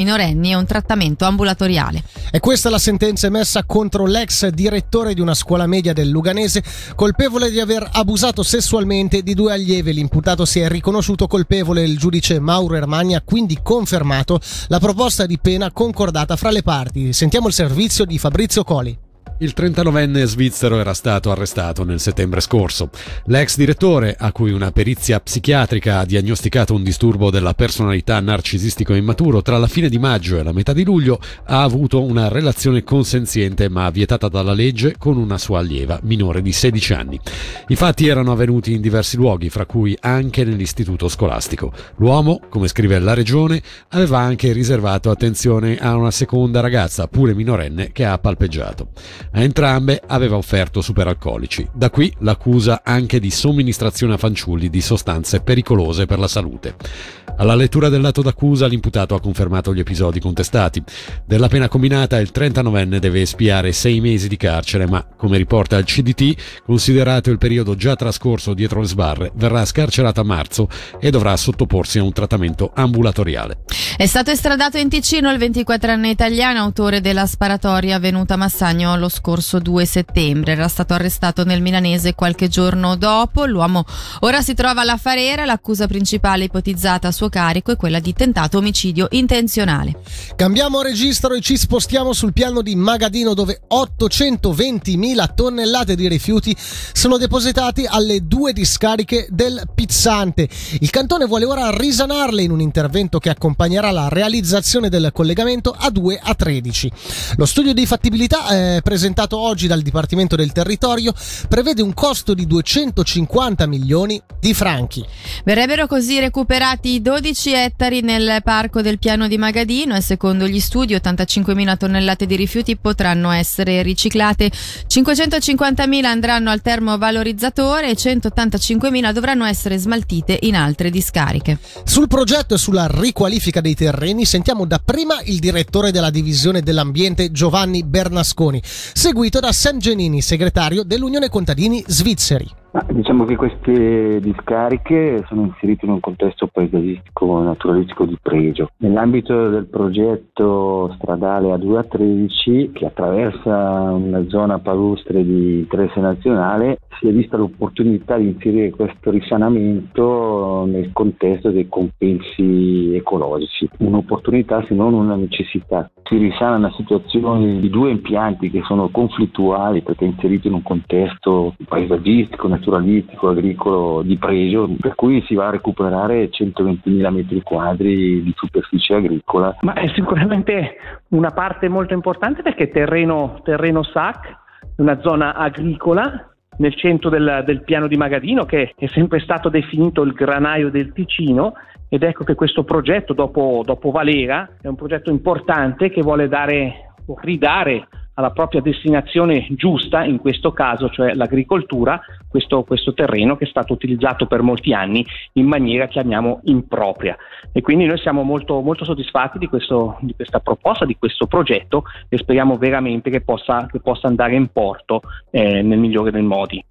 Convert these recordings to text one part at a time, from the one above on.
minorenni e un trattamento ambulatoriale. E questa è la sentenza emessa contro l'ex direttore di una scuola media del Luganese, colpevole di aver abusato sessualmente di due allievi. L'imputato si è riconosciuto colpevole, il giudice Mauro Ermani ha quindi confermato la proposta di pena concordata fra le parti. Sentiamo il servizio di Fabrizio Coli. Il 39enne svizzero era stato arrestato nel settembre scorso. L'ex direttore, a cui una perizia psichiatrica ha diagnosticato un disturbo della personalità narcisistico immaturo, tra la fine di maggio e la metà di luglio ha avuto una relazione consenziente ma vietata dalla legge con una sua allieva minore di 16 anni. I fatti erano avvenuti in diversi luoghi, fra cui anche nell'istituto scolastico. L'uomo, come scrive la regione, aveva anche riservato attenzione a una seconda ragazza, pure minorenne, che ha palpeggiato. A entrambe aveva offerto superalcolici. Da qui l'accusa anche di somministrazione a fanciulli di sostanze pericolose per la salute. Alla lettura del lato d'accusa l'imputato ha confermato gli episodi contestati. Della pena combinata il 39enne deve espiare sei mesi di carcere, ma, come riporta il CDT, considerato il periodo già trascorso dietro le sbarre, verrà scarcerato a marzo e dovrà sottoporsi a un trattamento ambulatoriale. È stato estradato in Ticino il 24enne italiano, autore della sparatoria avvenuta a Massagno lo scorso 2 settembre. Era stato arrestato nel milanese qualche giorno dopo. L'uomo ora si trova alla Farera. L'accusa principale ipotizzata a suo carico è quella di tentato omicidio intenzionale. Cambiamo registro e ci spostiamo sul piano di Magadino dove 820.000 tonnellate di rifiuti sono depositati alle due discariche del Pizzante. Il cantone vuole ora risanarle in un intervento che accompagnerà la realizzazione del collegamento A2 a 13. Lo studio di fattibilità eh, presentato oggi dal Dipartimento del Territorio prevede un costo di 250 milioni di franchi. Verrebbero così recuperati 12 ettari nel parco del piano di Magadino e secondo gli studi 85.000 tonnellate di rifiuti potranno essere riciclate, 550.000 andranno al termovalorizzatore e 185.000 dovranno essere smaltite in altre discariche. Sul progetto e sulla riqualifica dei terreni sentiamo dapprima il direttore della divisione dell'ambiente Giovanni Bernasconi, seguito da Sam Genini, segretario dell'Unione Contadini Svizzeri. Ma diciamo che queste discariche sono inserite in un contesto paesaggistico naturalistico di pregio. Nell'ambito del progetto stradale A2 a 13 che attraversa una zona palustre di interesse nazionale si è vista l'opportunità di inserire questo risanamento nel contesto dei compensi ecologici. Un'opportunità se non una necessità. Si risana una situazione di due impianti che sono conflittuali perché inseriti in un contesto paesaggistico, naturalistico, agricolo di pregio, per cui si va a recuperare 120.000 metri quadri di superficie agricola. Ma è sicuramente una parte molto importante perché terreno, terreno SAC, una zona agricola nel centro del, del, piano di Magadino che è sempre stato definito il granaio del Ticino ed ecco che questo progetto dopo, dopo Valera è un progetto importante che vuole dare, ridare alla propria destinazione giusta, in questo caso cioè l'agricoltura, questo, questo, terreno che è stato utilizzato per molti anni in maniera chiamiamo impropria. E quindi noi siamo molto, molto soddisfatti di, questo, di, questa proposta, di questo progetto e speriamo veramente che possa, che possa andare in porto eh, nel migliore dei modi.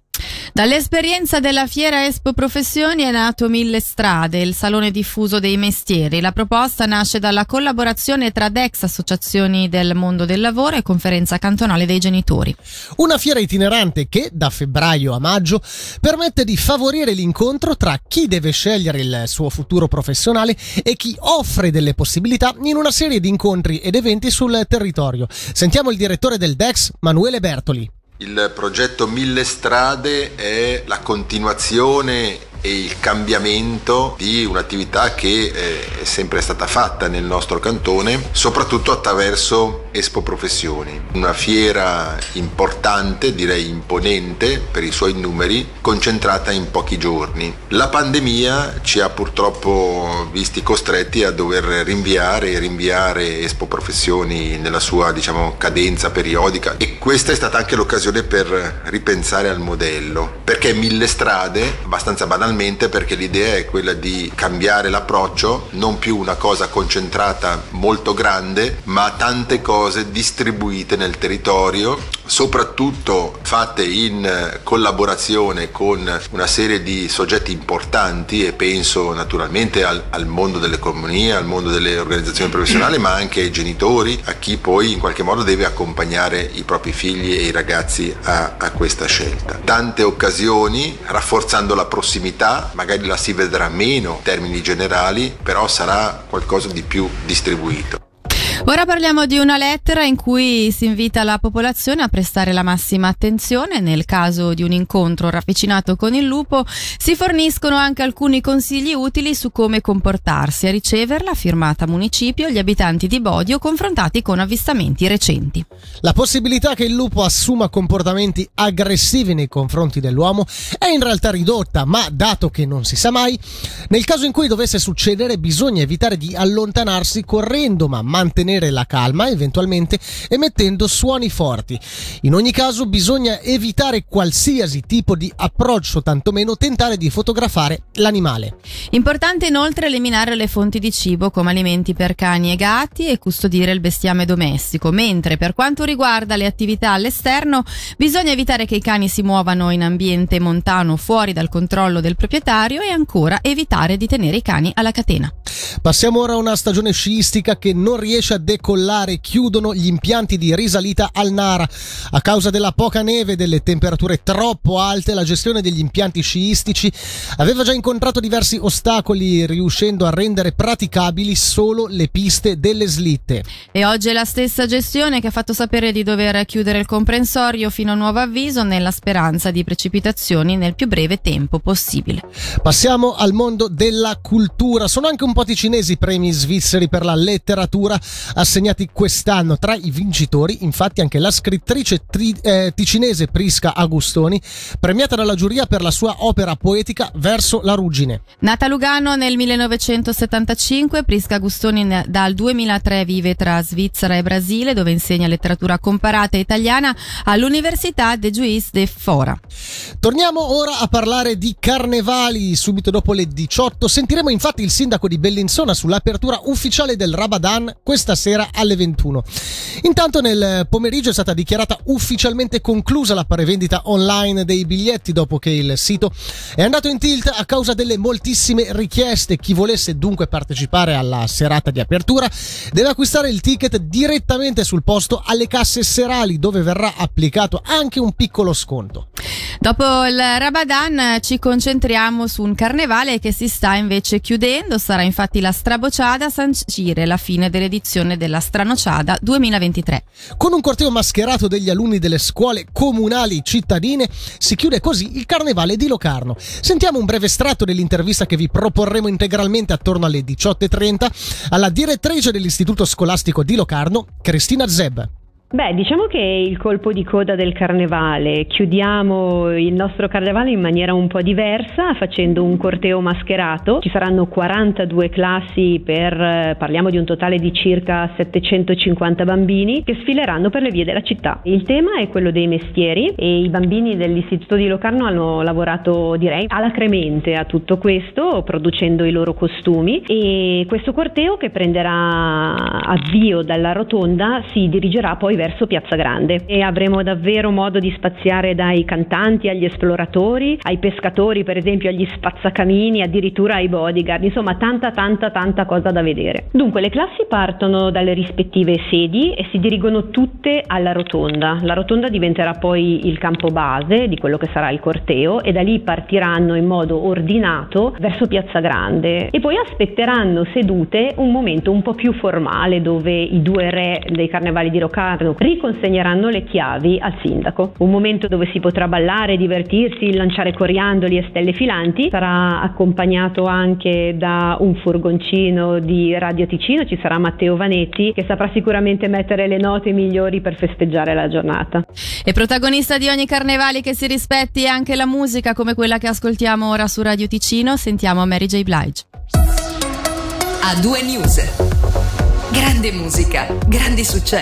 Dall'esperienza della Fiera Espo Professioni è nato Mille Strade, il salone diffuso dei mestieri. La proposta nasce dalla collaborazione tra Dex, associazioni del mondo del lavoro e conferenza cantonale dei genitori. Una fiera itinerante che, da febbraio a maggio, permette di favorire l'incontro tra chi deve scegliere il suo futuro professionale e chi offre delle possibilità in una serie di incontri ed eventi sul territorio. Sentiamo il direttore del Dex, Manuele Bertoli. Il progetto Mille Strade è la continuazione e il cambiamento di un'attività che eh, è sempre stata fatta nel nostro cantone, soprattutto attraverso Espo Professioni, una fiera importante, direi imponente per i suoi numeri, concentrata in pochi giorni. La pandemia ci ha purtroppo visti costretti a dover rinviare e rinviare Espo Professioni nella sua diciamo, cadenza periodica e questa è stata anche l'occasione per ripensare al modello, perché mille strade, abbastanza banalmente, perché l'idea è quella di cambiare l'approccio, non più una cosa concentrata molto grande, ma tante cose cose distribuite nel territorio, soprattutto fatte in collaborazione con una serie di soggetti importanti e penso naturalmente al, al mondo dell'economia, al mondo delle organizzazioni professionali, ma anche ai genitori, a chi poi in qualche modo deve accompagnare i propri figli e i ragazzi a, a questa scelta. Tante occasioni, rafforzando la prossimità, magari la si vedrà meno in termini generali, però sarà qualcosa di più distribuito. Ora parliamo di una lettera in cui si invita la popolazione a prestare la massima attenzione. Nel caso di un incontro ravvicinato con il lupo, si forniscono anche alcuni consigli utili su come comportarsi. A riceverla, firmata municipio, gli abitanti di Bodio confrontati con avvistamenti recenti. La possibilità che il lupo assuma comportamenti aggressivi nei confronti dell'uomo è in realtà ridotta, ma dato che non si sa mai, nel caso in cui dovesse succedere bisogna evitare di allontanarsi correndo ma mantenere la calma eventualmente emettendo suoni forti. In ogni caso bisogna evitare qualsiasi tipo di approccio, tantomeno tentare di fotografare l'animale. Importante inoltre eliminare le fonti di cibo come alimenti per cani e gatti e custodire il bestiame domestico, mentre per quanto riguarda le attività all'esterno bisogna evitare che i cani si muovano in ambiente montano fuori dal controllo del proprietario e ancora evitare di tenere i cani alla catena. Passiamo ora a una stagione sciistica che non riesce a decollare, chiudono gli impianti di risalita al Nara. A causa della poca neve e delle temperature troppo alte, la gestione degli impianti sciistici aveva già incontrato diversi ostacoli, riuscendo a rendere praticabili solo le piste delle slitte. E oggi è la stessa gestione che ha fatto sapere di dover chiudere il comprensorio fino a nuovo avviso nella speranza di precipitazioni nel più breve tempo possibile. Passiamo al mondo della cultura. Sono anche un po' di cinesi i premi svizzeri per la letteratura assegnati quest'anno. Tra i vincitori, infatti, anche la scrittrice tri- eh, ticinese Prisca Agustoni, premiata dalla giuria per la sua opera poetica Verso la ruggine. Nata a Lugano nel 1975, Prisca Agustoni dal 2003 vive tra Svizzera e Brasile, dove insegna letteratura comparata italiana all'Università de Juiz de Fora. Torniamo ora a parlare di carnevali. Subito dopo le 18 sentiremo infatti il sindaco di Bellinzona sull'apertura ufficiale del Rabadan questa sera alle 21. Intanto nel pomeriggio è stata dichiarata ufficialmente conclusa la prevendita online dei biglietti dopo che il sito è andato in tilt a causa delle moltissime richieste. Chi volesse dunque partecipare alla serata di apertura deve acquistare il ticket direttamente sul posto alle casse serali dove verrà applicato anche un piccolo sconto. Dopo il Rabadan ci concentriamo su un carnevale che si sta invece chiudendo, sarà infatti la Strabociada a sancire la fine dell'edizione della Stranociada 2023. Con un corteo mascherato degli alunni delle scuole comunali cittadine si chiude così il carnevale di Locarno. Sentiamo un breve estratto dell'intervista che vi proporremo integralmente attorno alle 18.30 alla direttrice dell'Istituto Scolastico di Locarno, Cristina Zeb. Beh, diciamo che è il colpo di coda del carnevale. Chiudiamo il nostro carnevale in maniera un po' diversa, facendo un corteo mascherato. Ci saranno 42 classi per, parliamo di un totale di circa 750 bambini che sfileranno per le vie della città. Il tema è quello dei mestieri e i bambini dell'Istituto di Locarno hanno lavorato, direi, alacremente a tutto questo, producendo i loro costumi e questo corteo che prenderà avvio dalla rotonda si dirigerà poi verso Piazza Grande e avremo davvero modo di spaziare dai cantanti agli esploratori, ai pescatori per esempio agli spazzacamini, addirittura ai bodyguard, insomma tanta tanta tanta cosa da vedere. Dunque le classi partono dalle rispettive sedi e si dirigono tutte alla rotonda. La rotonda diventerà poi il campo base di quello che sarà il corteo e da lì partiranno in modo ordinato verso Piazza Grande e poi aspetteranno sedute un momento un po' più formale dove i due re dei carnevali di Locarno riconsegneranno le chiavi al sindaco. Un momento dove si potrà ballare, divertirsi, lanciare coriandoli e stelle filanti. Sarà accompagnato anche da un furgoncino di Radio Ticino, ci sarà Matteo Vanetti che saprà sicuramente mettere le note migliori per festeggiare la giornata. E protagonista di ogni carnevale che si rispetti è anche la musica come quella che ascoltiamo ora su Radio Ticino. Sentiamo Mary J. Blige. A due news. Grande musica, grandi successi.